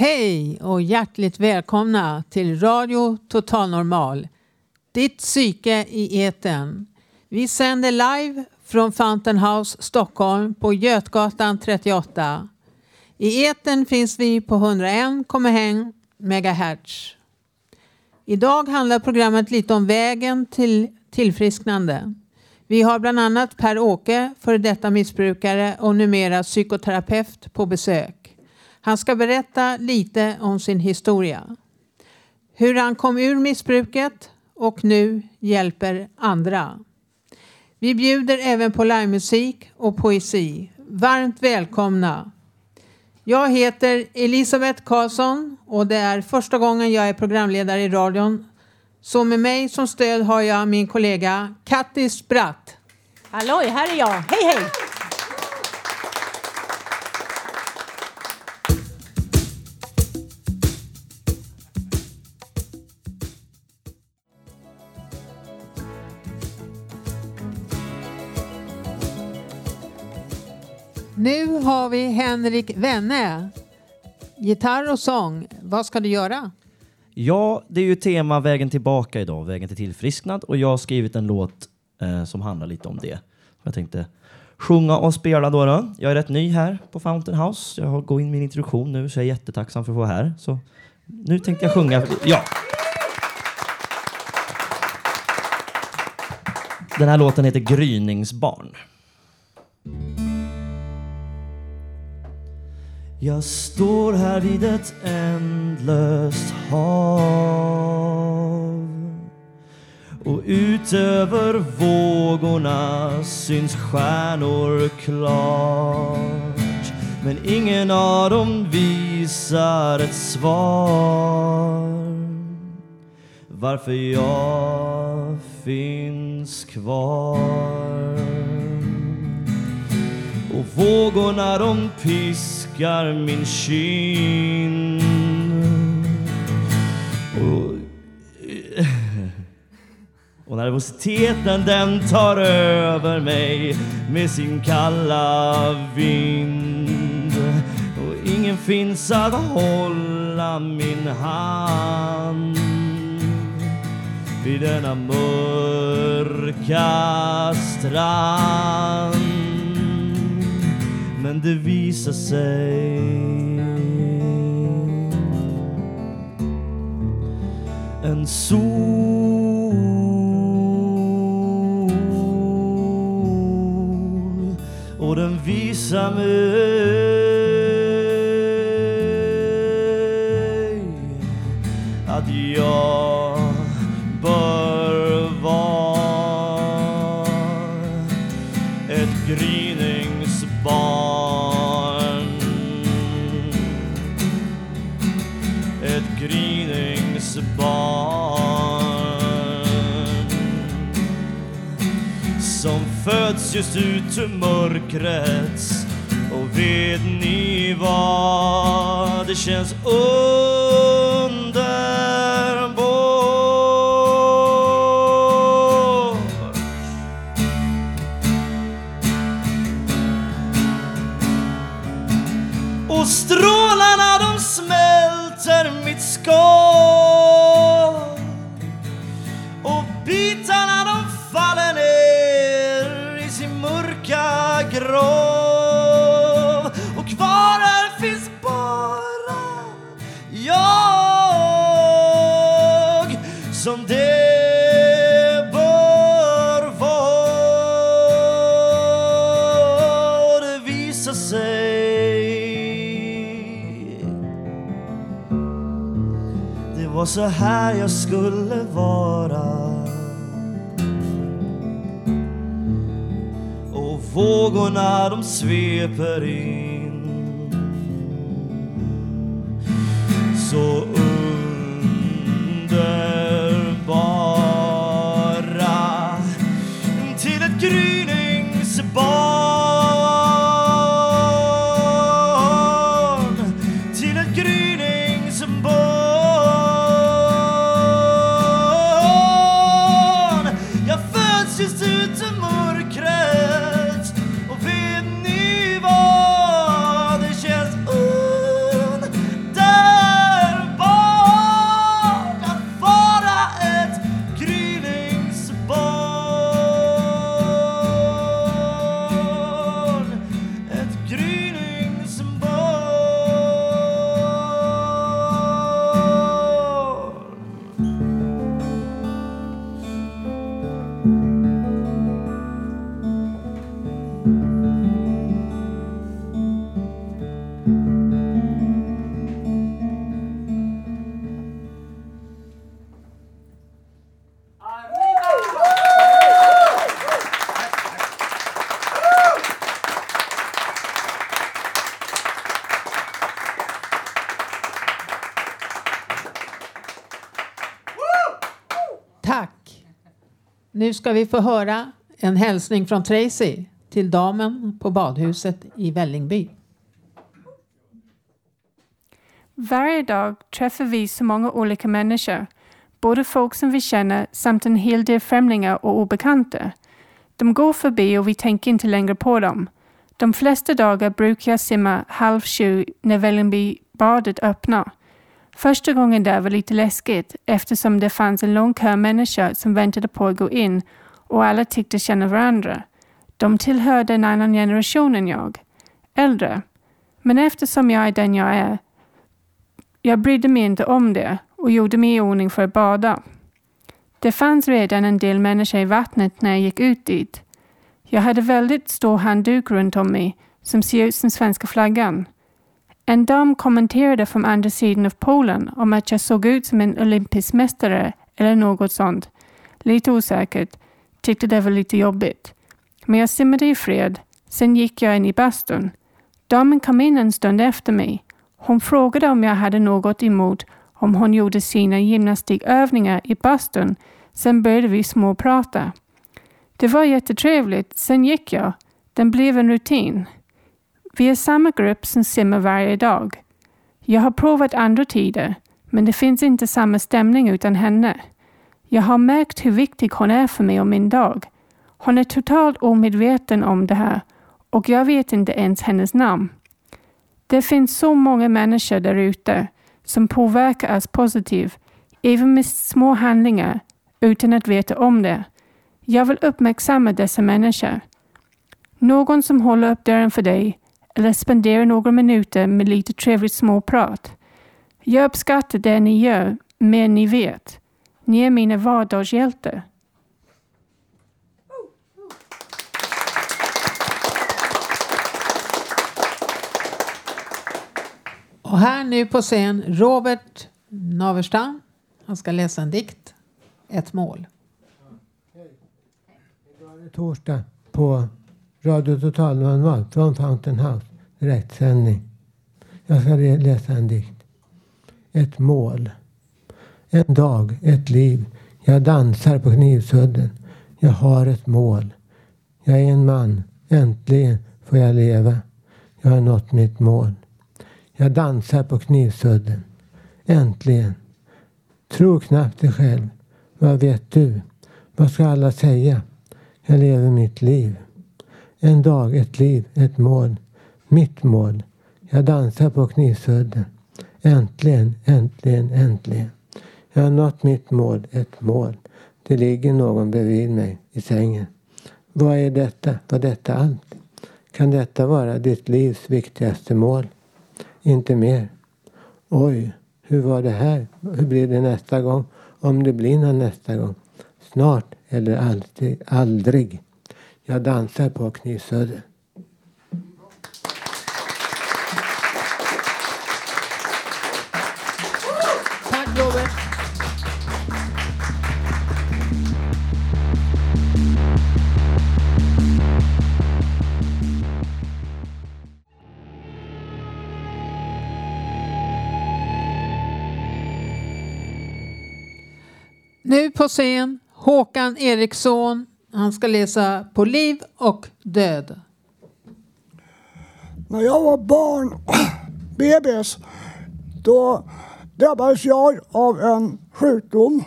Hej och hjärtligt välkomna till Radio Total Normal. Ditt psyke i eten. Vi sänder live från Fountain House Stockholm på Götgatan 38. I eten finns vi på 101,1 MHz. Idag handlar programmet lite om vägen till tillfrisknande. Vi har bland annat Per-Åke, före detta missbrukare och numera psykoterapeut på besök. Han ska berätta lite om sin historia. Hur han kom ur missbruket och nu hjälper andra. Vi bjuder även på livemusik och poesi. Varmt välkomna! Jag heter Elisabeth Karlsson och det är första gången jag är programledare i radion. Så med mig som stöd har jag min kollega Kattis Bratt. Halloj, här är jag. Hej, hej! Nu har vi Henrik Wenne. Gitarr och sång. Vad ska du göra? Ja, det är ju tema Vägen tillbaka idag, Vägen till tillfrisknad och jag har skrivit en låt eh, som handlar lite om det. Jag tänkte sjunga och spela då, då. Jag är rätt ny här på Fountain House. Jag har gått in min introduktion nu så jag är jättetacksam för att vara här. Så nu tänkte jag sjunga. Ja. Den här låten heter Gryningsbarn. Jag står här vid ett ändlöst hav. Och utöver vågorna syns stjärnor klart. Men ingen av dem visar ett svar. Varför jag finns kvar. Och vågorna de pissar piskar min kind och, och nervositeten den tar över mig med sin kalla vind. Och ingen finns att hålla min hand. Vid denna mörka strand men det visar sig. En sol. Och den visar mig. Just ut ur mörkret och vet ni vad? Det känns Oh, så här jag skulle vara. Och vågorna de sveper in. Så Nu ska vi få höra en hälsning från Tracy till damen på badhuset i Vällingby. Varje dag träffar vi så många olika människor, både folk som vi känner samt en hel del främlingar och obekanta. De går förbi och vi tänker inte längre på dem. De flesta dagar brukar jag simma halv sju när Vällingbybadet öppnar. Första gången där var lite läskigt eftersom det fanns en lång kö människor som väntade på att gå in och alla tyckte känna varandra. De tillhörde en annan generation än jag, äldre. Men eftersom jag är den jag är jag brydde mig inte om det och gjorde mig i ordning för att bada. Det fanns redan en del människor i vattnet när jag gick ut dit. Jag hade väldigt stor handduk runt om mig som ser ut som svenska flaggan. En dam kommenterade från andra sidan av Polen om att jag såg ut som en olympisk mästare eller något sånt. Lite osäkert. Tyckte det var lite jobbigt. Men jag simmade i fred. Sen gick jag in i bastun. Damen kom in en stund efter mig. Hon frågade om jag hade något emot om hon gjorde sina gymnastikövningar i bastun. Sen började vi småprata. Det var jättetrevligt. Sen gick jag. Den blev en rutin. Vi är samma grupp som simmar varje dag. Jag har provat andra tider, men det finns inte samma stämning utan henne. Jag har märkt hur viktig hon är för mig och min dag. Hon är totalt omedveten om det här och jag vet inte ens hennes namn. Det finns så många människor där ute som påverkar oss positivt, även med små handlingar, utan att veta om det. Jag vill uppmärksamma dessa människor. Någon som håller upp dörren för dig eller spenderar några minuter med lite trevligt småprat. Jag uppskattar det ni gör mer än ni vet. Ni är mina vardagshjältar. Och här nu på scen Robert Naverstam. Han ska läsa en dikt. Ett mål. torsdag på Radio Total från Fountain House. Direktsändning. Jag ska läsa en dikt. Ett mål. En dag, ett liv. Jag dansar på knivsudden. Jag har ett mål. Jag är en man. Äntligen får jag leva. Jag har nått mitt mål. Jag dansar på knivsudden. Äntligen. Tro knappt det själv. Vad vet du? Vad ska alla säga? Jag lever mitt liv. En dag, ett liv, ett mål. Mitt mål. Jag dansar på knivsudden. Äntligen, äntligen, äntligen. Jag har nått mitt mål, ett mål. Det ligger någon bredvid mig i sängen. Vad är detta? Var detta allt? Kan detta vara ditt livs viktigaste mål? Inte mer. Oj, hur var det här? Hur blir det nästa gång? Om det blir någon nästa gång. Snart eller alltid, aldrig. Jag dansar på Knivsudde. Tack Robert! Nu på scen Håkan Eriksson han ska läsa På liv och död. När jag var barn, bebis, då drabbades jag av en sjukdom,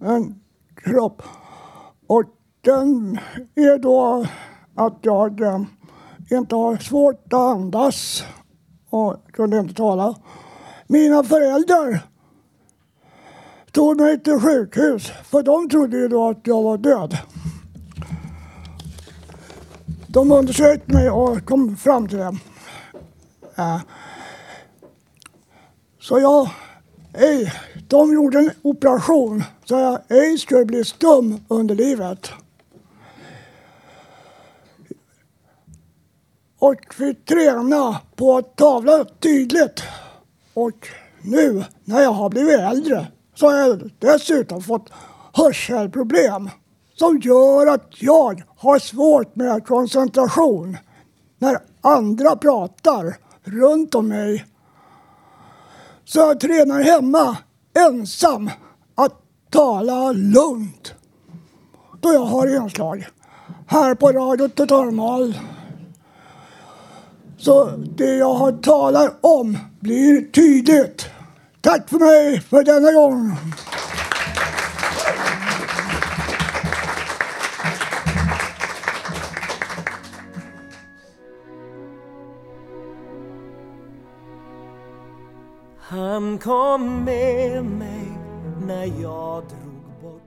en kropp. Och den är då att jag eh, inte har svårt att andas och kunde inte tala. Mina föräldrar tog mig till sjukhus för de trodde ju då att jag var död. De undersökte mig och kom fram till det. Så jag, ej, de gjorde en operation så jag ej skulle bli stum under livet. Och fick träna på att tavla tydligt. Och nu när jag har blivit äldre så har jag dessutom fått hörselproblem som gör att jag har svårt med koncentration när andra pratar runt om mig. Så jag tränar hemma ensam att tala lugnt då jag har inslag här på Radio Totalmal. Så det jag har talat om blir tydligt. Tack för mig för denna gång. Kom med mig när jag drog bort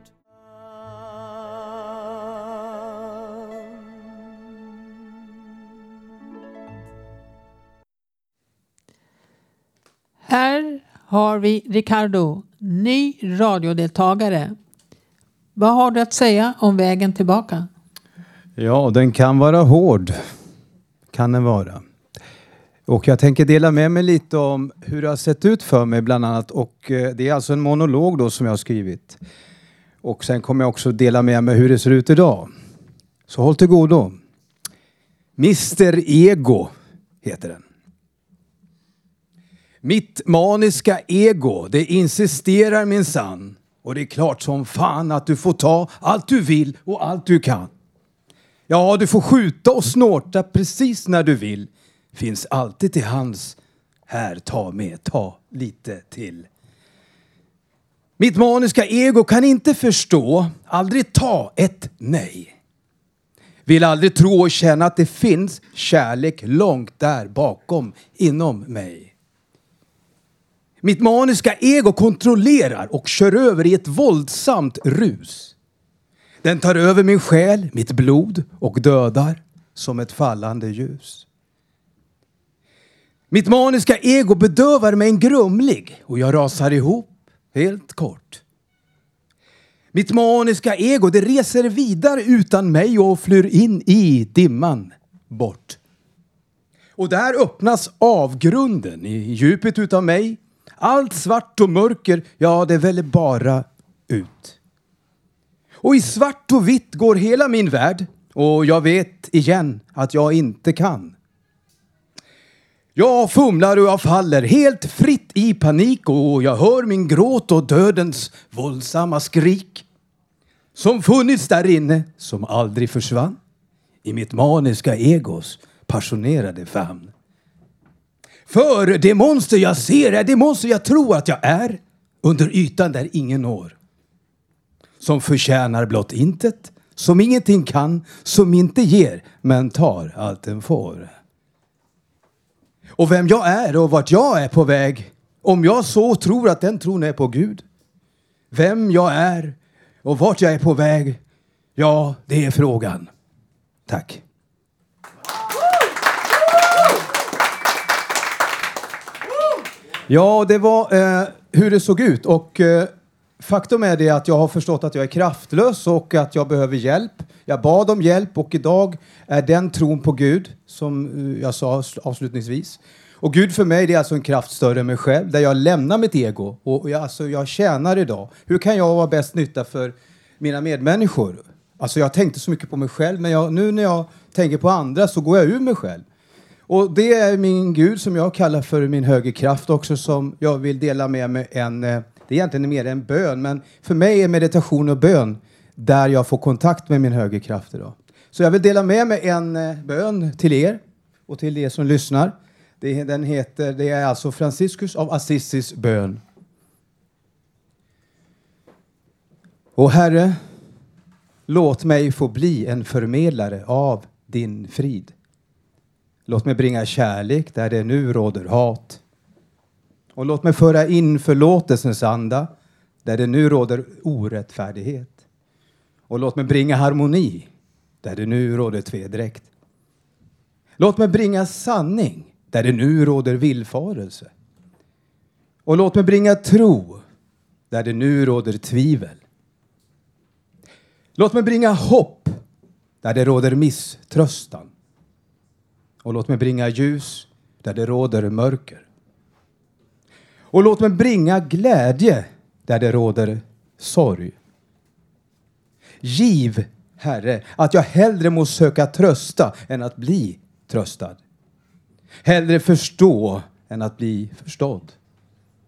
Här har vi Ricardo, ny radiodeltagare. Vad har du att säga om vägen tillbaka? Ja, den kan vara hård. Kan den vara. Och jag tänker dela med mig lite om hur det har sett ut för mig bland annat. Och eh, det är alltså en monolog då som jag har skrivit. Och sen kommer jag också dela med mig hur det ser ut idag. Så håll till godo. Mr Ego heter den. Mitt maniska ego, det insisterar min sann. Och det är klart som fan att du får ta allt du vill och allt du kan. Ja, du får skjuta och snorta precis när du vill. Finns alltid till hands. Här, ta med, ta lite till. Mitt maniska ego kan inte förstå, aldrig ta ett nej. Vill aldrig tro och känna att det finns kärlek långt där bakom, inom mig. Mitt maniska ego kontrollerar och kör över i ett våldsamt rus. Den tar över min själ, mitt blod och dödar som ett fallande ljus. Mitt maniska ego bedövar mig en grumlig och jag rasar ihop helt kort. Mitt maniska ego det reser vidare utan mig och flyr in i dimman bort. Och där öppnas avgrunden i djupet utav mig. Allt svart och mörker, ja det väller bara ut. Och i svart och vitt går hela min värld och jag vet igen att jag inte kan. Jag fumlar och jag faller helt fritt i panik och jag hör min gråt och dödens våldsamma skrik. Som funnits där inne, som aldrig försvann. I mitt maniska egos passionerade famn. För det monster jag ser är det monster jag tror att jag är. Under ytan där ingen når. Som förtjänar blott intet, som ingenting kan, som inte ger, men tar allt den får. Och vem jag är och vart jag är på väg, om jag så tror att den tron är på Gud. Vem jag är och vart jag är på väg, ja, det är frågan. Tack. Ja, det var eh, hur det såg ut och eh, faktum är det att jag har förstått att jag är kraftlös och att jag behöver hjälp. Jag bad om hjälp och idag är den tron på Gud som eh, jag sa avslutningsvis. Och Gud för mig det är alltså en kraft större än mig själv där jag lämnar mitt ego och jag, alltså, jag tjänar idag. Hur kan jag vara bäst nytta för mina medmänniskor? Alltså jag tänkte så mycket på mig själv men jag, nu när jag tänker på andra så går jag ur mig själv. Och det är min Gud som jag kallar för min högre kraft också som jag vill dela med mig en eh, det är egentligen mer en bön, men för mig är meditation och bön där jag får kontakt med min högerkraft idag. Så jag vill dela med mig en eh, bön till er och till er som lyssnar. Det, den heter, det är alltså Franciscus av Assisis bön. Och Herre, låt mig få bli en förmedlare av din frid. Låt mig bringa kärlek där det nu råder hat. Och låt mig föra in förlåtelsens anda där det nu råder orättfärdighet. Och låt mig bringa harmoni där det nu råder tvedräkt. Låt mig bringa sanning där det nu råder villfarelse. Och låt mig bringa tro där det nu råder tvivel. Låt mig bringa hopp där det råder misströstan. Och låt mig bringa ljus där det råder mörker. Och låt mig bringa glädje där det råder sorg. Giv, Herre, att jag hellre må söka trösta än att bli tröstad. Hellre förstå än att bli förstådd.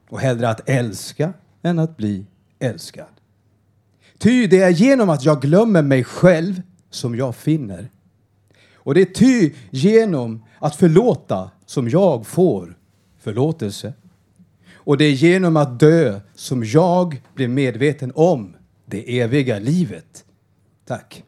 Och hellre att älska än att bli älskad. Ty det är genom att jag glömmer mig själv som jag finner. Och det är ty genom att förlåta som jag får förlåtelse. Och det är genom att dö som jag blir medveten om det eviga livet. Tack.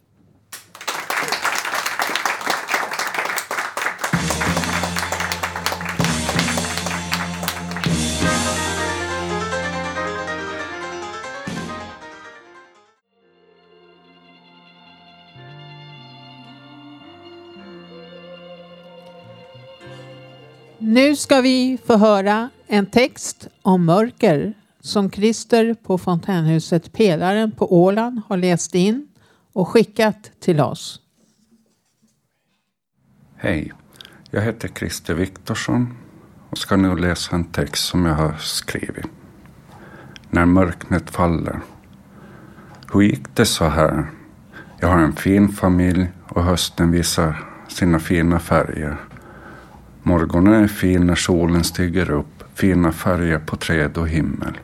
Nu ska vi få höra en text om mörker som Christer på fontänhuset Pelaren på Åland har läst in och skickat till oss. Hej, jag heter Christer Viktorsson och ska nu läsa en text som jag har skrivit. När mörknet faller. Hur gick det så här? Jag har en fin familj och hösten visar sina fina färger. Morgonen är fin när solen stiger upp, fina färger på träd och himmel.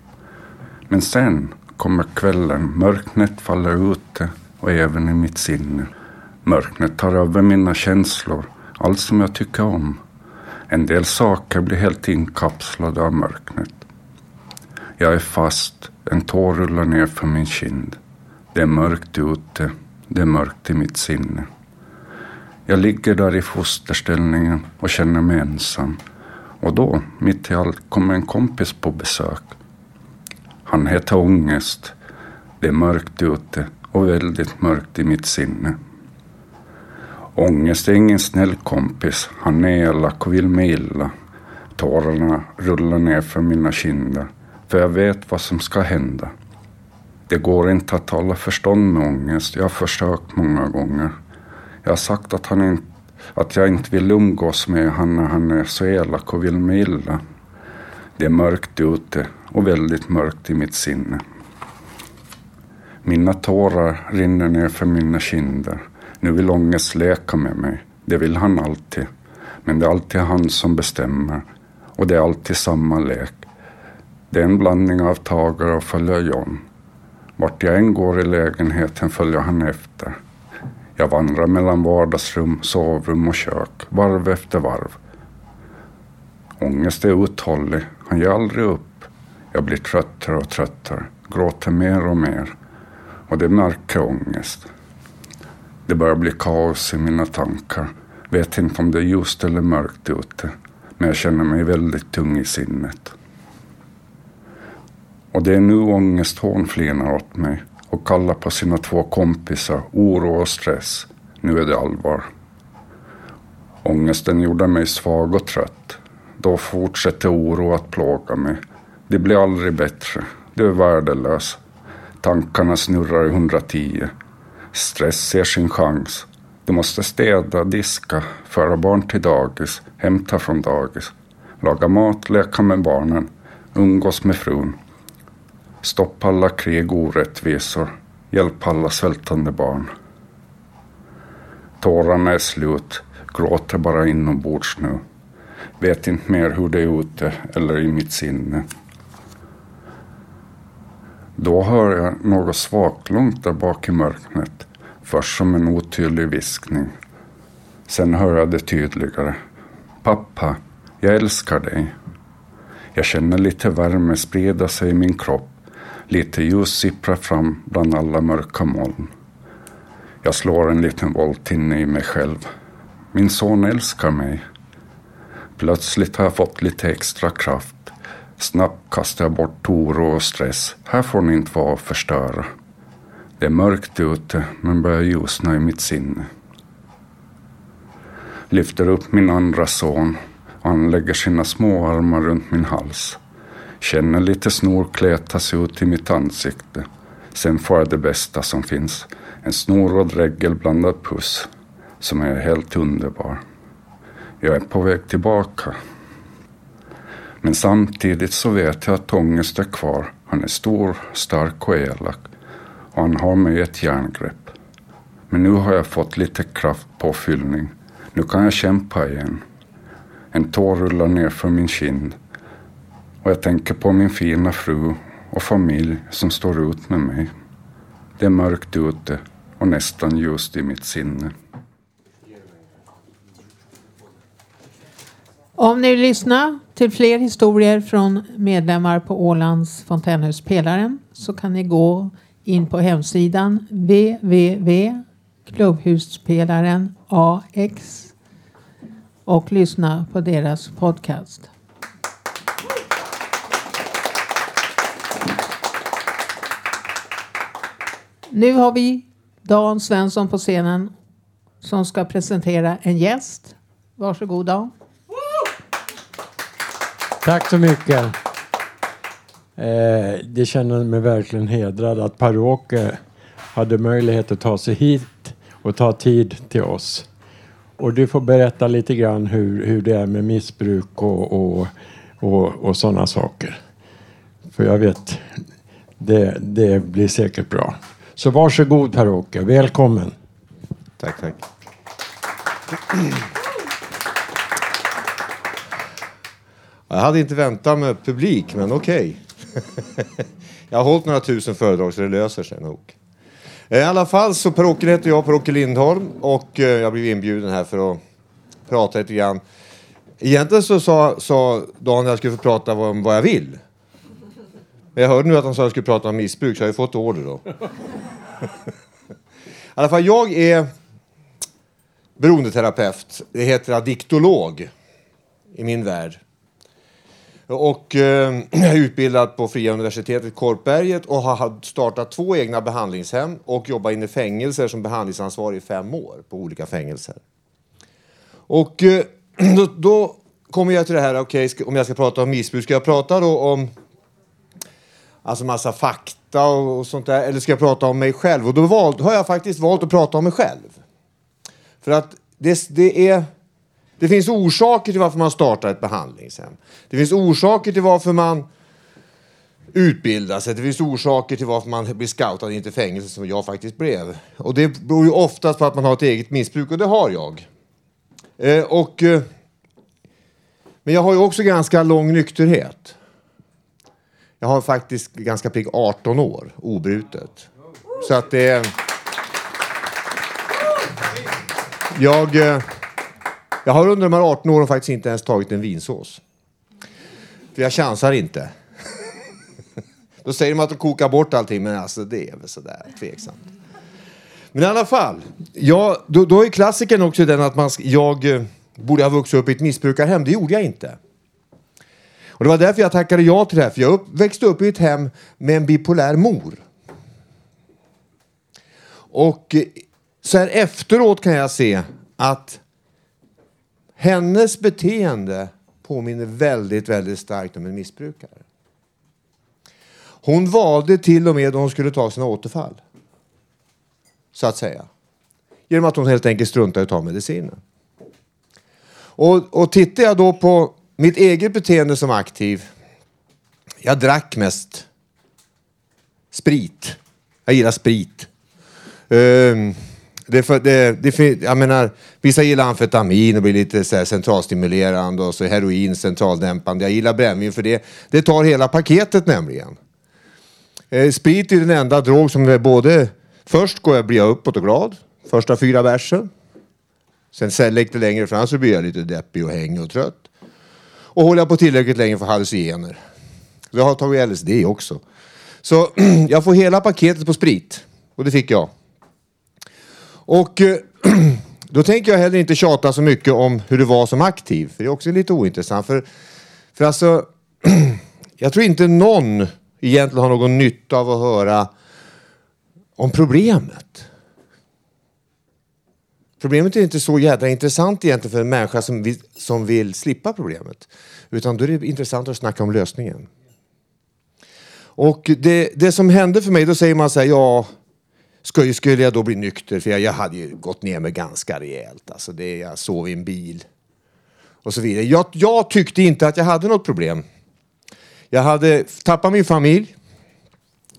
Men sen kommer kvällen, mörknet faller ute och även i mitt sinne. Mörknet tar över mina känslor, allt som jag tycker om. En del saker blir helt inkapslade av mörknet. Jag är fast, en tår rullar ner för min kind. Det är mörkt ute, det är mörkt i mitt sinne. Jag ligger där i fosterställningen och känner mig ensam. Och då, mitt i allt, kommer en kompis på besök. Han heter Ångest. Det är mörkt ute och väldigt mörkt i mitt sinne. Ångest är ingen snäll kompis. Han är elak och vill mig illa. Tårarna rullar ner för mina kinder. För jag vet vad som ska hända. Det går inte att tala förstånd med ångest. Jag har försökt många gånger. Jag har sagt att, han inte, att jag inte vill umgås med honom när han är så elak och vill mig illa. Det är mörkt ute och väldigt mörkt i mitt sinne. Mina tårar rinner ner för mina kinder. Nu vill ångest leka med mig. Det vill han alltid. Men det är alltid han som bestämmer. Och det är alltid samma lek. Det är en blandning av tagare och följa John. Vart jag än går i lägenheten följer han efter. Jag vandrar mellan vardagsrum, sovrum och kök, varv efter varv. Ångest är uthållig, han ger aldrig upp. Jag blir tröttare och tröttare, gråter mer och mer. Och det märker ångest. Det börjar bli kaos i mina tankar. Vet inte om det är ljust eller mörkt ute. Men jag känner mig väldigt tung i sinnet. Och det är nu ångest hånflinar åt mig och kallar på sina två kompisar oro och stress. Nu är det allvar. Ångesten gjorde mig svag och trött. Då fortsätter oro att plåga mig. Det blir aldrig bättre. Du är värdelös. Tankarna snurrar i 110. Stress ser sin chans. Du måste städa, diska, föra barn till dagis, hämta från dagis, laga mat, leka med barnen, umgås med frun. Stoppa alla krig och orättvisor. Hjälp alla svältande barn. Tårarna är slut. Gråter bara inombords nu. Vet inte mer hur det är ute eller i mitt sinne. Då hör jag något svaklångt där bak i mörkret. Först som en otydlig viskning. Sen hör jag det tydligare. Pappa, jag älskar dig. Jag känner lite värme sprida sig i min kropp. Lite ljus sipprar fram bland alla mörka moln. Jag slår en liten volt inne i mig själv. Min son älskar mig. Plötsligt har jag fått lite extra kraft. Snabbt kastar jag bort oro och stress. Här får ni inte vara och förstöra. Det är mörkt ute, men börjar ljusna i mitt sinne. Lyfter upp min andra son han lägger sina små armar runt min hals. Känner lite snor kletas ut i mitt ansikte. Sen får jag det bästa som finns. En snor och regelblandad puss som är helt underbar. Jag är på väg tillbaka. Men samtidigt så vet jag att ångest är kvar. Han är stor, stark och elak. Och han har mig i ett järngrepp. Men nu har jag fått lite kraftpåfyllning. Nu kan jag kämpa igen. En tår rullar ner för min kind. Och jag tänker på min fina fru och familj som står ut med mig. Det är mörkt ute och nästan ljust i mitt sinne. Om ni vill lyssna till fler historier från medlemmar på Ålands Fontänhuspelaren så kan ni gå in på hemsidan www.klubbhuspelaren.ax och lyssna på deras podcast. Nu har vi Dan Svensson på scenen som ska presentera en gäst. Varsågod Dan. Tack så mycket. Eh, det känner mig verkligen hedrad att Per-Åke hade möjlighet att ta sig hit och ta tid till oss. Och du får berätta lite grann hur, hur det är med missbruk och, och, och, och sådana saker. För jag vet, det, det blir säkert bra. Så varsågod Per-Åke, välkommen. Tack, tack. Jag hade inte väntat mig publik, men okej. jag har hållit några tusen föredrag så det löser sig nog. Eh, I alla fall så Per-Åke heter jag, Per-Åke Lindholm och eh, jag blev inbjuden här för att prata lite grann. Egentligen så sa, sa Dan att jag skulle få prata om vad jag vill. Men jag hörde nu att han sa att jag skulle prata om missbruk så jag har ju fått order då. I alla fall, jag är beroendeterapeut. Det heter addiktolog i min värld. Och eh, jag är utbildad på Fria Universitetet Korpberget och har startat två egna behandlingshem och jobbat inne i fängelser som behandlingsansvarig i fem år på olika fängelser. Och eh, då, då kommer jag till det här, okej, okay, om jag ska prata om missbruk, ska jag prata då om alltså massa fakta och, och sånt där, eller ska jag prata om mig själv? Och då val, har jag faktiskt valt att prata om mig själv. För att det, det är det finns orsaker till varför man startar ett behandlingshem. Det finns orsaker till varför man utbildar sig. Det finns orsaker till varför man blir scoutad in till fängelse som jag faktiskt blev. Och det beror ju oftast på att man har ett eget missbruk och det har jag. Eh, och, eh, men jag har ju också ganska lång nykterhet. Jag har faktiskt ganska prick 18 år obrutet. Så att det... Jag... Eh, jag har under de här 18 åren faktiskt inte ens tagit en vinsås. För jag chansar inte. Då säger de att de kokar bort allting, men alltså det är väl sådär tveksamt. Men i alla fall, ja, då, då är klassikern också den att man, jag eh, borde ha vuxit upp i ett missbrukarhem. Det gjorde jag inte. Och det var därför jag tackade ja till det här, för jag upp, växte upp i ett hem med en bipolär mor. Och eh, så här efteråt kan jag se att hennes beteende påminner väldigt, väldigt starkt om en missbrukare. Hon valde till och med då hon skulle ta sina återfall. Så att säga. Genom att hon helt enkelt struntade i att ta medicinen. Och, och tittar jag då på mitt eget beteende som aktiv. Jag drack mest sprit. Jag gillar sprit. Um, det, för, det, det, jag menar, vissa gillar amfetamin och blir lite så här centralstimulerande och så heroin centraldämpande. Jag gillar brännvin för det, det tar hela paketet nämligen. Eh, sprit är den enda drog som är både... Först går jag, blir jag uppåt och glad. Första fyra versen. Sen, sen lite längre fram så blir jag lite deppig och hängig och trött. Och håller jag på tillräckligt länge för hallucinogener. Jag har tagit LSD också. Så jag får hela paketet på sprit. Och det fick jag. Och då tänker jag heller inte tjata så mycket om hur det var som aktiv. För det är också lite ointressant. För, för alltså, jag tror inte någon egentligen har någon nytta av att höra om problemet. Problemet är inte så jädra intressant egentligen för en människa som vill, som vill slippa problemet. Utan då är det intressant att snacka om lösningen. Och det, det som hände för mig, då säger man så här, ja, skulle, skulle jag då bli nykter? För jag, jag hade ju gått ner mig ganska rejält. Alltså det, jag sov i en bil. Och så vidare. Jag, jag tyckte inte att jag hade något problem. Jag hade tappat min familj.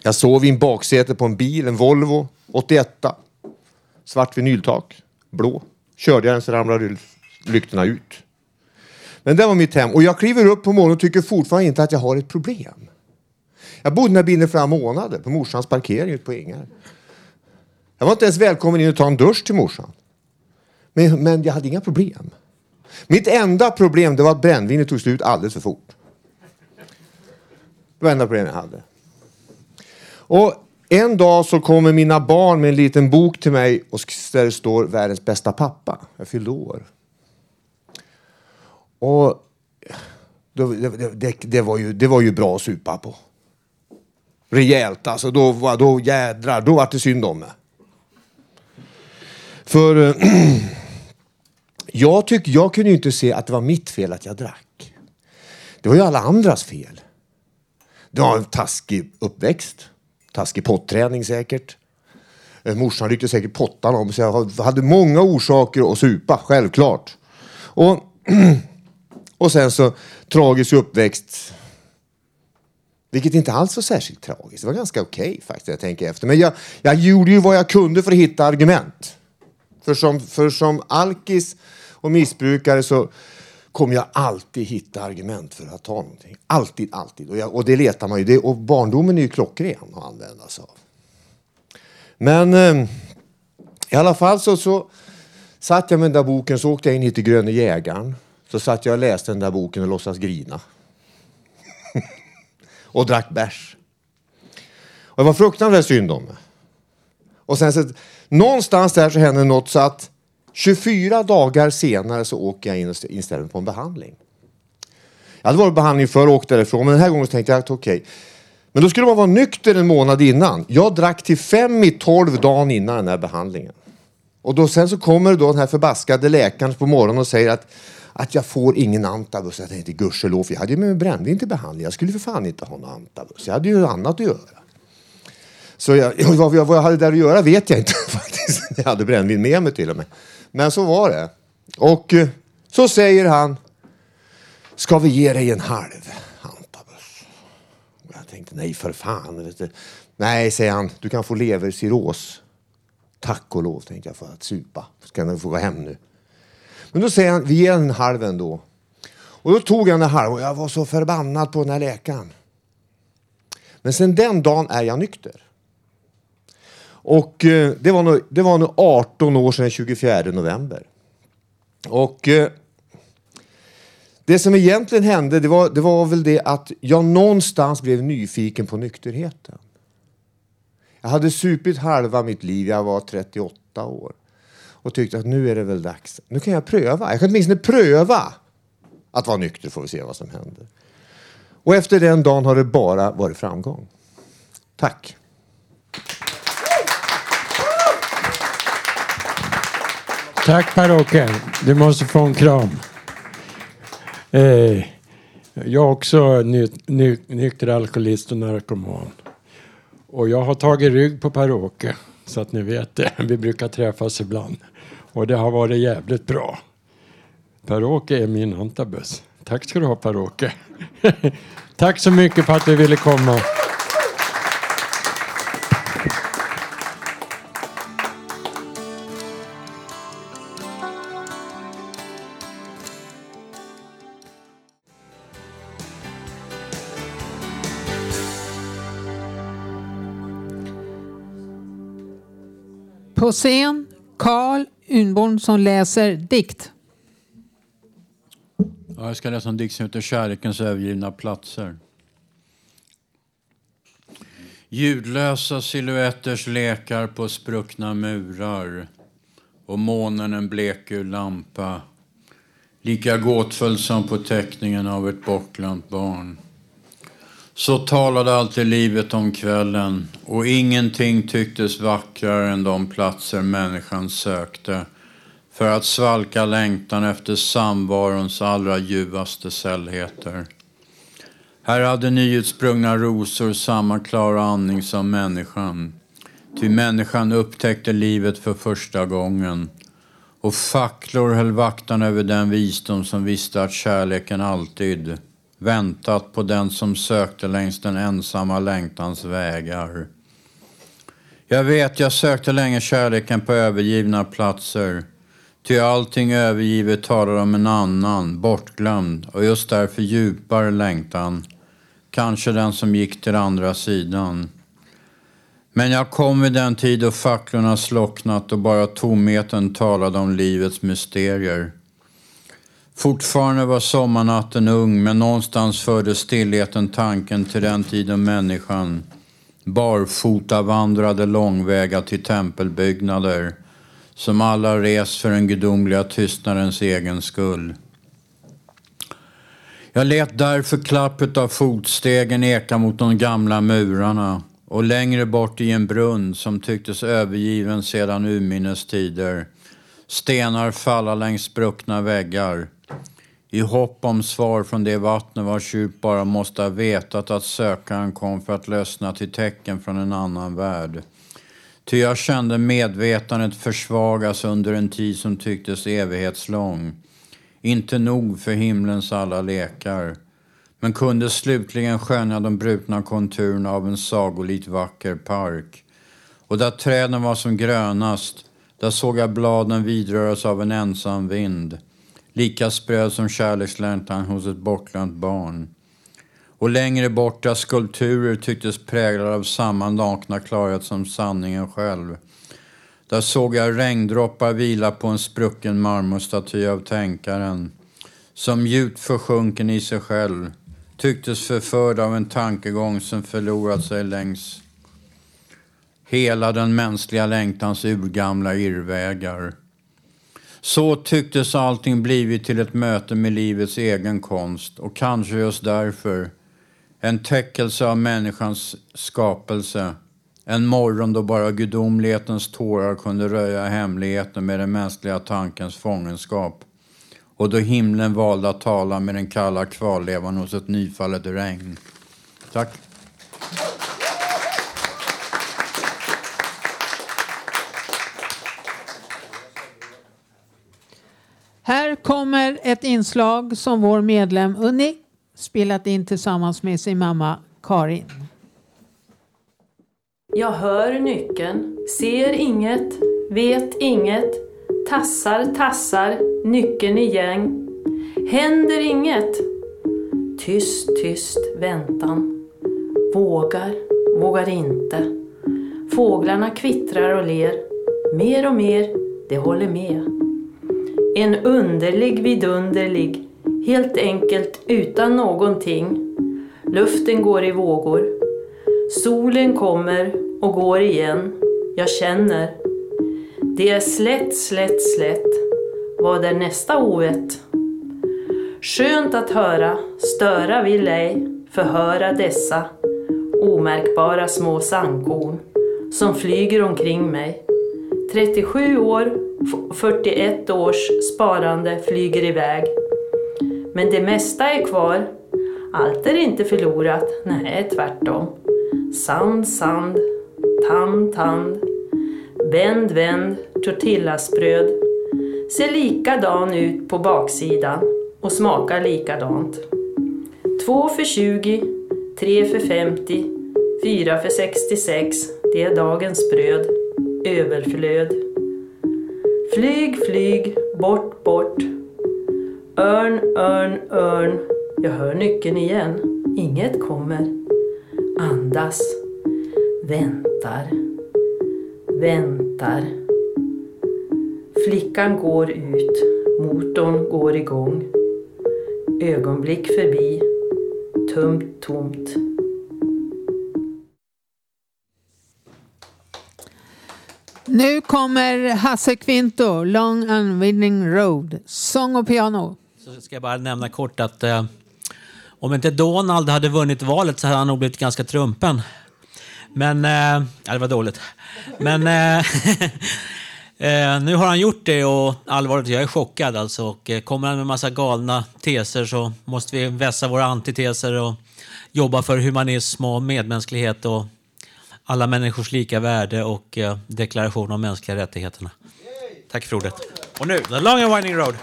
Jag sov i en baksäte på en bil, en Volvo 81. Svart vinyltak, blå. Körde jag den så ramlade lyktorna ut. Men det var mitt hem. Och jag kliver upp på morgonen och tycker fortfarande inte att jag har ett problem. Jag bodde när bilen flera månader på morsans parkering ute på Ingar. Jag var inte ens välkommen in och ta en dusch till morsan. Men, men jag hade inga problem. Mitt enda problem det var att brännvinet tog slut alldeles för fort. Det var enda problemet jag hade. Och en dag så kommer mina barn med en liten bok till mig och där det står världens bästa pappa. Jag fyllde år. Och det, det, det, det, var ju, det var ju bra att supa på. Rejält alltså. Då, då jädrar, då var det synd om mig. För eh, jag, tyck, jag kunde ju inte se att det var mitt fel att jag drack. Det var ju alla andras fel. Det var en taskig uppväxt. Taskig potträning säkert. Eh, morsan ryckte säkert pottan om så jag hade många orsaker att supa, självklart. Och, och sen så tragisk uppväxt. Vilket inte alls var särskilt tragiskt. Det var ganska okej okay, faktiskt, jag tänker efter. Men jag, jag gjorde ju vad jag kunde för att hitta argument. För som, för som alkis och missbrukare så kommer jag alltid hitta argument för att ta någonting. Alltid, alltid. Och, jag, och det letar man ju. Det, och barndomen är ju klockren att använda sig av. Men eh, i alla fall så, så satt jag med den där boken, så åkte jag in hit till Gröne Jägaren. Så satt jag och läste den där boken och låtsas grina. och drack bärs. Och det var fruktansvärt synd om mig. Och sen så, någonstans där så hände något så att 24 dagar senare så åker jag in och inställer mig på en behandling. Jag hade varit på behandling förr och åkt därifrån men den här gången så tänkte jag att okej. Okay. Men då skulle man vara nykter en månad innan. Jag drack till fem i tolv dagen innan den här behandlingen. Och då, sen så kommer då den här förbaskade läkaren på morgonen och säger att, att jag får ingen antabus. Jag tänkte gudskelov, jag hade ju med mig brännvin till behandling. Jag skulle för fan inte ha någon antabus. Jag hade ju annat att göra. Så jag, vad, jag, vad jag hade där att göra vet jag inte faktiskt. Jag hade brännvin med mig till och med. Men så var det. Och eh, så säger han, ska vi ge dig en halv antabus? Jag tänkte, nej för fan. Nej, säger han, du kan få levercirros. Tack och lov, tänkte jag, för att supa. Ska jag få gå hem nu. Men då säger han, vi ger en halv ändå. Och då tog han en halv och jag var så förbannad på den här läkaren. Men sen den dagen är jag nykter. Och eh, det, var nu det var nu 18 år sedan 24 november. Och eh, det som egentligen hände det var, det var väl det att jag någonstans blev nyfiken på nykterheten. Jag hade supit halva mitt liv, jag var 38 år. Och tyckte att nu är det väl dags. Nu kan jag pröva. Jag kan åtminstone pröva att vara nykter får vi se vad som händer. Och efter den dagen har det bara varit framgång. Tack. Tack Per-Åke. Du måste få en kram. Eh, jag är också ny, ny, nykter alkoholist och narkoman. Och jag har tagit rygg på Per-Åke. Så att ni vet det. Vi brukar träffas ibland. Och det har varit jävligt bra. Per-Åke är min antabus. Tack ska du ha Per-Åke. Tack så mycket för att du ville komma. På scen Karl Unborn som läser dikt. Ja, jag ska läsa en dikt som heter Kärlekens övergivna platser. Ljudlösa silhuetters lekar på spruckna murar och månen en blekgul lampa lika gåtfull som på teckningen av ett bortglömt barn. Så talade alltid livet om kvällen och ingenting tycktes vackrare än de platser människan sökte för att svalka längtan efter samvarons allra ljuvaste sällheter. Här hade nyutsprungna rosor samma klara andning som människan. Ty människan upptäckte livet för första gången. Och facklor höll vaktan över den visdom som visste att kärleken alltid väntat på den som sökte längs den ensamma längtans vägar. Jag vet, jag sökte länge kärleken på övergivna platser. Ty allting övergivet talar om en annan, bortglömd och just därför djupare längtan. Kanske den som gick till andra sidan. Men jag kom vid den tid då facklorna slocknat och bara tomheten talade om livets mysterier. Fortfarande var sommarnatten ung, men någonstans förde stillheten tanken till den tiden människan barfota vandrade långväga till tempelbyggnader som alla res för den gudomliga tystnadens egen skull. Jag lät därför klappet av fotstegen eka mot de gamla murarna och längre bort i en brunn som tycktes övergiven sedan urminnes tider stenar falla längs spruckna väggar i hopp om svar från det vattnet vars djup bara måste ha vetat att sökaren kom för att lösna till tecken från en annan värld. Ty jag kände medvetandet försvagas under en tid som tycktes evighetslång. Inte nog för himlens alla lekar, men kunde slutligen skönja de brutna konturerna av en sagolikt vacker park. Och där träden var som grönast, där såg jag bladen vidröras av en ensam vind lika spröd som kärlekslängtan hos ett bortglömt barn. Och längre borta skulpturer tycktes präglade av samma nakna klarhet som sanningen själv. Där såg jag regndroppar vila på en sprucken marmorstaty av tänkaren. Som djupt försjunken i sig själv tycktes förförd av en tankegång som förlorat sig längs hela den mänskliga längtans urgamla irrvägar. Så tycktes allting blivit till ett möte med livets egen konst och kanske just därför en täckelse av människans skapelse. En morgon då bara gudomlighetens tårar kunde röja hemligheten med den mänskliga tankens fångenskap. Och då himlen valde att tala med den kalla kvarlevan hos ett nyfallet regn. Tack. Här kommer ett inslag som vår medlem Unni spelat in tillsammans med sin mamma Karin. Jag hör nyckeln, ser inget, vet inget, tassar, tassar, nyckeln i gäng. Händer inget. Tyst, tyst, väntan. Vågar, vågar inte. Fåglarna kvittrar och ler. Mer och mer, det håller med. En underlig vidunderlig, helt enkelt utan någonting. Luften går i vågor. Solen kommer och går igen. Jag känner. Det är slätt, slätt, slätt. Vad är nästa ovett? Skönt att höra, störa vill ej, förhöra dessa omärkbara små sandkorn som flyger omkring mig. 37 år 41 års sparande flyger iväg. Men det mesta är kvar. Allt är inte förlorat, nej tvärtom. Sand, sand, tand, tand. Vänd, vänd, tortillasbröd. Ser likadan ut på baksidan och smakar likadant. Två för 20, tre för 50, fyra för 66. Det är dagens bröd. Överflöd. Flyg, flyg, bort, bort. Örn, örn, örn. Jag hör nyckeln igen. Inget kommer. Andas. Väntar. Väntar. Flickan går ut, motorn går igång. Ögonblick förbi, tömt tomt. Nu kommer Hasse Kvinto, Long and Winding Road, sång och piano. Så ska jag bara nämna kort att eh, om inte Donald hade vunnit valet så hade han nog blivit ganska trumpen. Men, eh, ja, det var dåligt. Men eh, eh, nu har han gjort det och allvarligt, jag är chockad alltså. Och eh, kommer han med massa galna teser så måste vi vässa våra antiteser och jobba för humanism och medmänsklighet och alla människors lika värde och eh, deklaration om mänskliga rättigheterna. Tack för ordet. Och nu, The Long and Winding Road.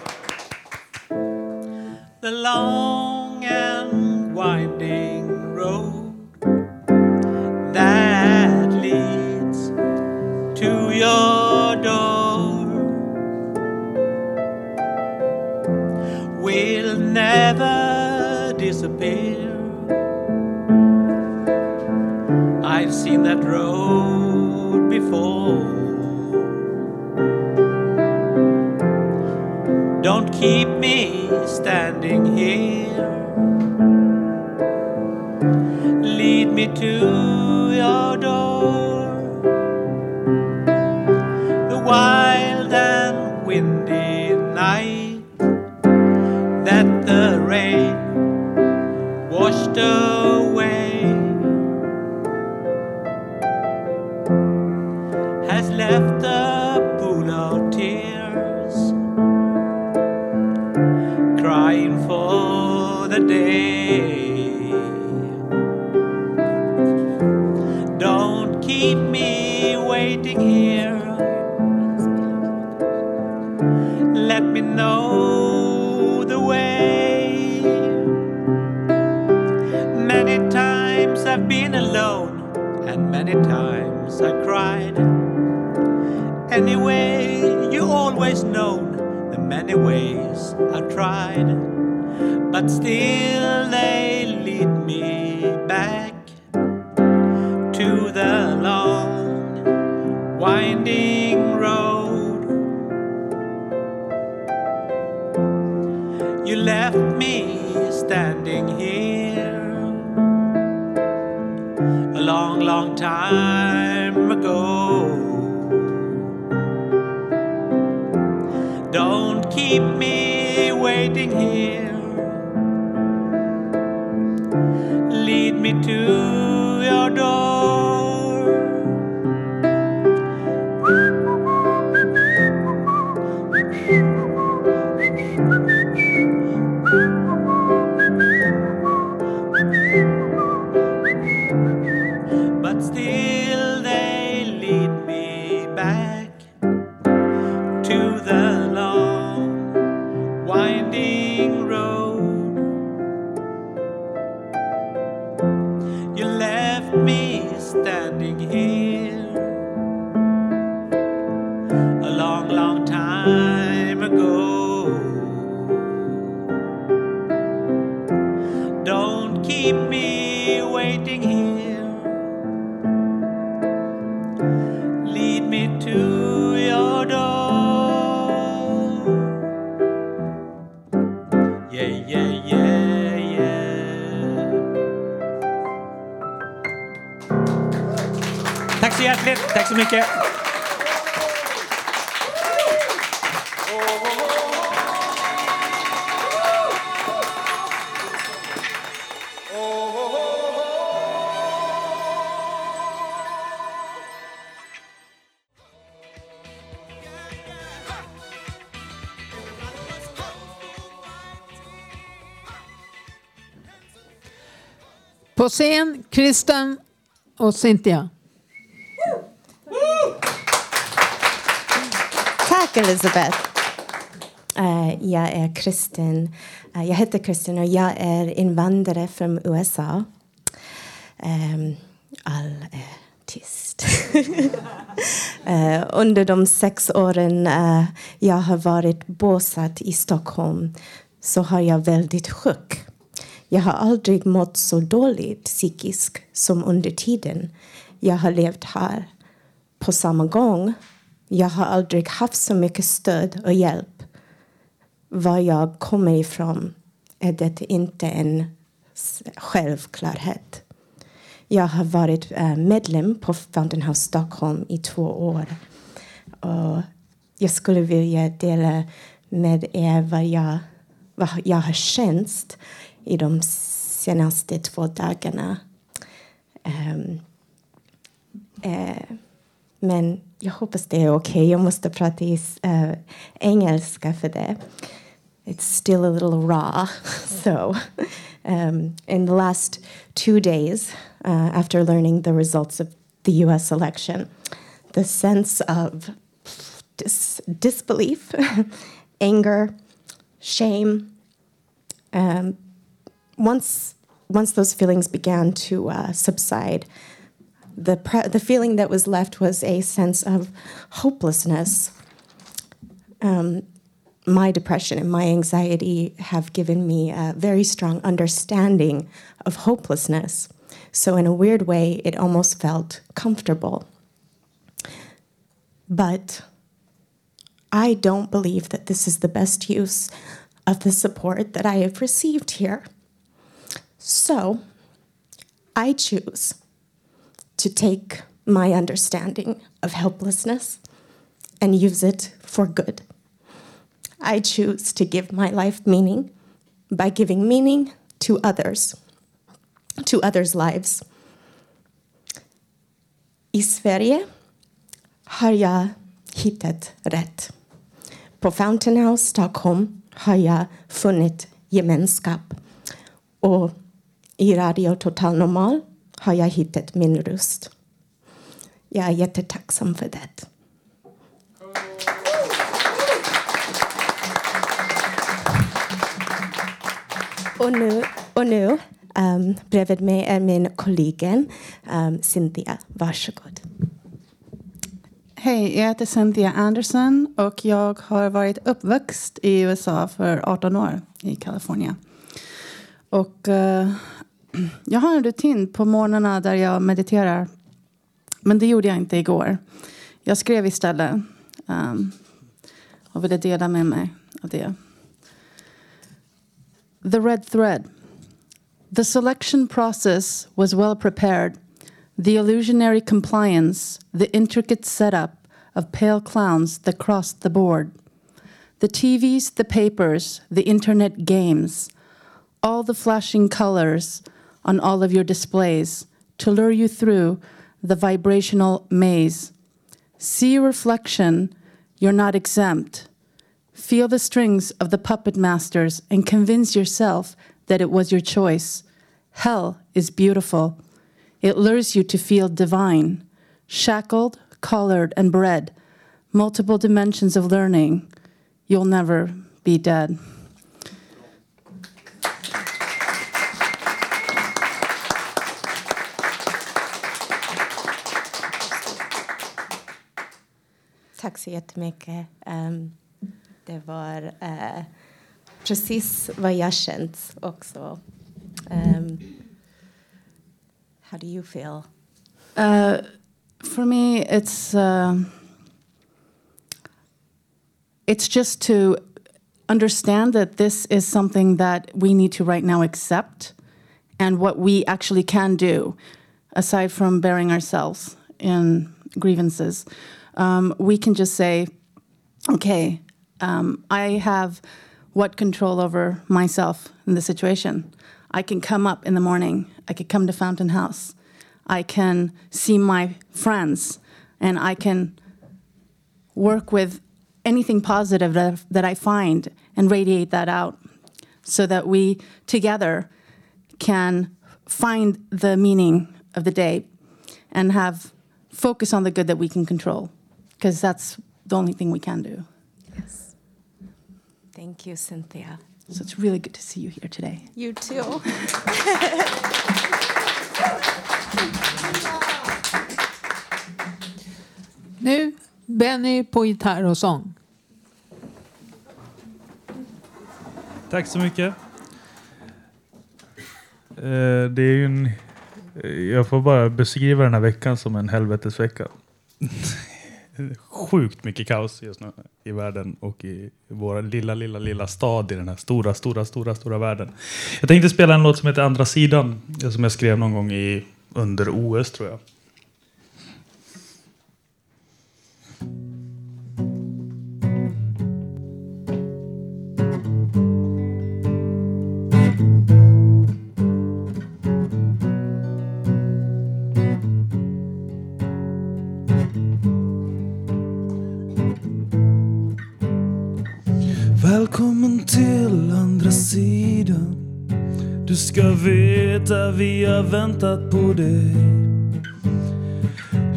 The long and winding road that leads to your door will never disappear. I've seen that road before. Don't keep me standing here. Lead me to your door. The wild and windy night that the rain washed away many ways I tried, but still me to På scen, Kristen och Cynthia. Tack Elisabeth. Uh, jag är Kristin. Uh, jag heter Kristin och jag är invandrare från USA. Um, ehm, all är tyst. Eh, under de sex åren jag har varit bosatt i Stockholm så har jag väldigt sjuk. Jag har aldrig mått så dåligt psykiskt som under tiden jag har levt här. På samma gång Jag har aldrig haft så mycket stöd och hjälp. Var jag kommer ifrån är det inte en självklarhet. Jag har varit eh, medlem på Fountain House Stockholm i två år. Och jag skulle vilja dela med er vad jag, vad jag har känt i de senaste två dagarna. Um, uh, men jag hoppas det är okej. Okay. Jag måste prata i uh, engelska för det. It's still a little raw. so, um, in the last two days, uh, after learning the results of the US election, the sense of dis- disbelief, anger, shame, um, once, once those feelings began to uh, subside, the, pre- the feeling that was left was a sense of hopelessness. Um, my depression and my anxiety have given me a very strong understanding of hopelessness. So, in a weird way, it almost felt comfortable. But I don't believe that this is the best use of the support that I have received here. So, I choose to take my understanding of helplessness and use it for good. I choose to give my life meaning by giving meaning to others, to others' lives. I Sverige har jag hittat rätt. På Fountain House Stockholm har jag funnit gemenskap. Och i Radio Total Normal har jag hittat min röst. Jag är jättetacksam för det. Och nu, och nu um, bredvid mig är min kollega um, ehm, Cynthia. Varsågod. Hej, jag heter Cynthia Anderson och jag har varit uppväxt i USA för 18 år i Kalifornien. Och uh, jag har en rutin på morgnarna där jag mediterar. Men det gjorde jag inte igår. Jag skrev istället um, och ville dela med mig av det. The red thread. The selection process was well prepared. The illusionary compliance, the intricate setup of pale clowns that crossed the board. The TVs, the papers, the internet games, all the flashing colors on all of your displays to lure you through the vibrational maze. See your reflection, you're not exempt. Feel the strings of the puppet masters and convince yourself that it was your choice. Hell is beautiful. It lures you to feel divine, shackled, collared, and bred. Multiple dimensions of learning. You'll never be dead. Tack så jättemycket. Um, det var uh, precis vad jag känt också. Um, how do you feel? Uh, for me, it's uh, it's just to understand that this is something that we need to right now accept, and what we actually can do, aside from bearing ourselves in grievances, um, we can just say, okay, um, I have what control over myself in the situation. I can come up in the morning. I could come to Fountain House. I can see my friends and I can work with anything positive that, that I find and radiate that out so that we together can find the meaning of the day and have focus on the good that we can control because that's the only thing we can do. Yes. Thank you, Cynthia. So it's really good to see you here today. You too. Nu Benny på gitarr och sång. Tack så mycket. Eh, Det är ju en, jag får bara beskriva den här veckan som en helvetesvecka. sjukt mycket kaos just nu i världen och i vår lilla, lilla, lilla stad i den här stora, stora, stora, stora världen. Jag tänkte spela en låt som heter Andra sidan, som jag skrev någon gång i, under OS tror jag. Du ska veta vi har väntat på dig.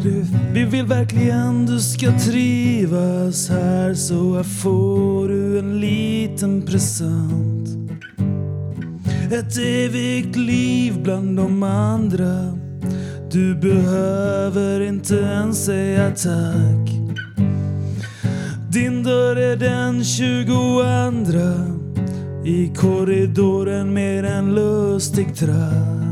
Du, vi vill verkligen du ska trivas här så här får du en liten present. Ett evigt liv bland de andra. Du behöver inte ens säga tack. Din dörr är den 22 i korridoren med en lustig trapp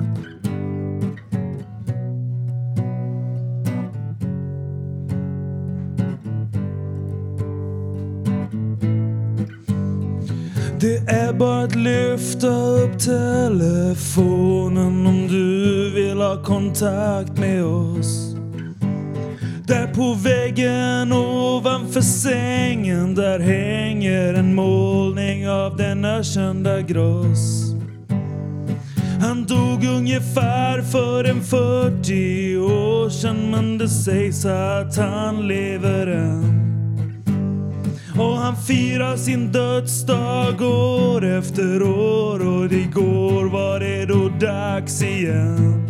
Det är bara att lyfta upp telefonen om du vill ha kontakt med oss. Där på väggen ovanför sängen där hänger en målning av denna kända Gross. Han dog ungefär för en 40 år sedan men det sägs att han lever än. Och han firar sin dödsdag år efter år och igår var det då dags igen.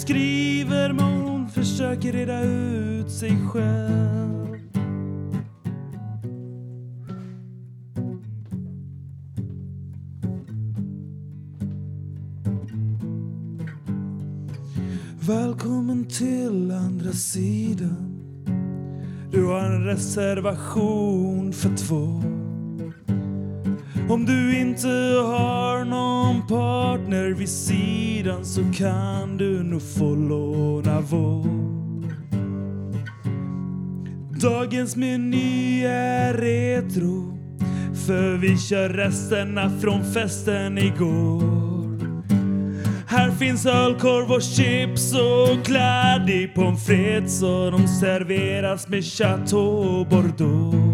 Skriver men hon försöker reda ut sig själv. Välkommen till andra sidan. Du har en reservation för två. Om du inte har någon partner vid sidan så kan du nog få låna vår. Dagens meny är retro för vi kör resterna från festen igår. Här finns ölkorv och chips och kladdig pommes frites och de serveras med Chateau Bordeaux.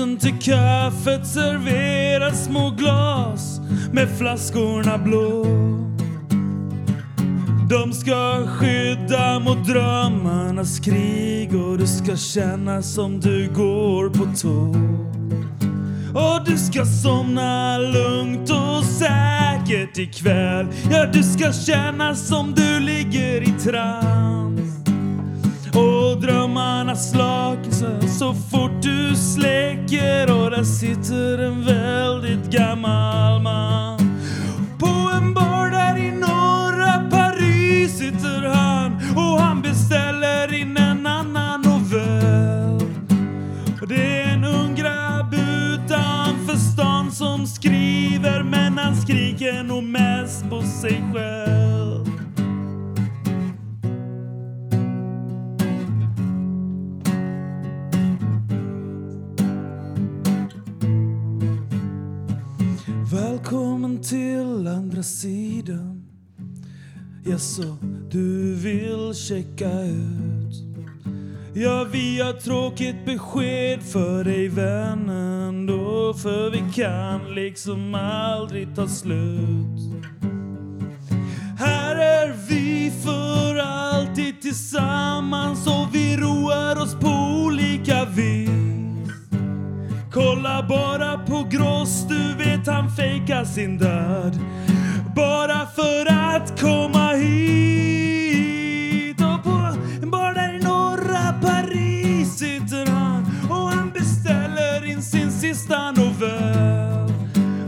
Maten till kaffet serveras små glas med flaskorna blå. De ska skydda mot drömmarnas krig och du ska känna som du går på tå. Och du ska somna lugnt och säkert ikväll. Ja, du ska känna som du ligger i trans. Och drömmarna slaknar så fort du släcker och där sitter en väldigt gammal man. På en bar där i norra Paris sitter han och han beställer in en annan novell. Och det är en ung grabb utanför stan som skriver men han skriker nog mest på sig själv. Välkommen till andra sidan. Jaså, du vill checka ut. Ja, vi har tråkigt besked för dig vännen då, för vi kan liksom aldrig ta slut. Här är vi för alltid tillsammans och vi roar oss på olika vis. Kolla bara på Gross, du vet han fejkar sin död. Bara för att komma hit. Och på en bar där i norra Paris sitter han och han beställer in sin sista novell.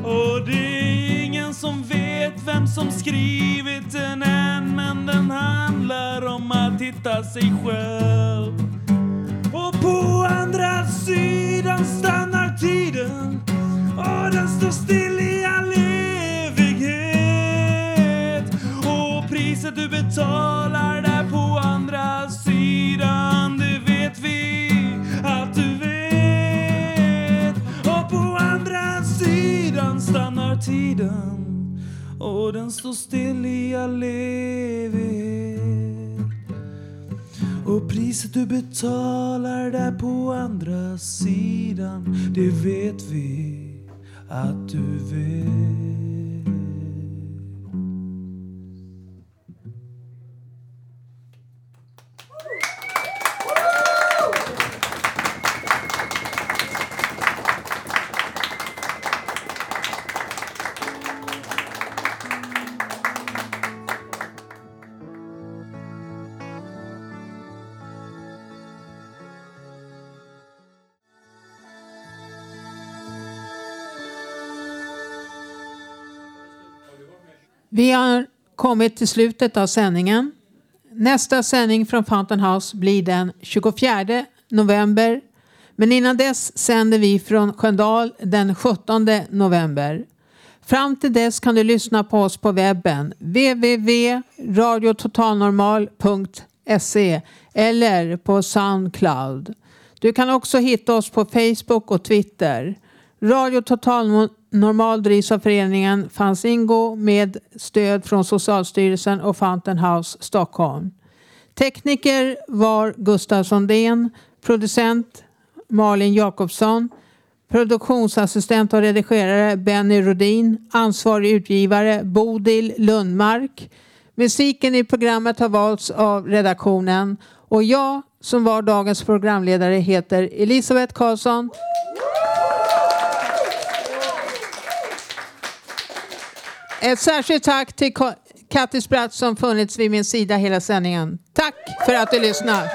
Och det är ingen som vet vem som skrivit den än men den handlar om att hitta sig själv. På andra sidan stannar tiden och den står still i all evighet. Och priset du betalar där på andra sidan, det vet vi att du vet. Och på andra sidan stannar tiden och den står still i all evighet. Priset du betalar där på andra sidan, det vet vi att du vet. Vi har kommit till slutet av sändningen. Nästa sändning från Fountain House blir den 24 november. Men innan dess sänder vi från Sköndal den 17 november. Fram till dess kan du lyssna på oss på webben www.radiototalnormal.se eller på Soundcloud. Du kan också hitta oss på Facebook och Twitter. Radio Total Normal drivs av föreningen Fanzingo med stöd från Socialstyrelsen och Fountain House Stockholm. Tekniker var Gustav Sondén, producent Malin Jakobsson, produktionsassistent och redigerare Benny Rodin, ansvarig utgivare Bodil Lundmark. Musiken i programmet har valts av redaktionen och jag som var dagens programledare heter Elisabeth Karlsson. Ett särskilt tack till Kattis Bratt som funnits vid min sida hela sändningen. Tack för att du lyssnar.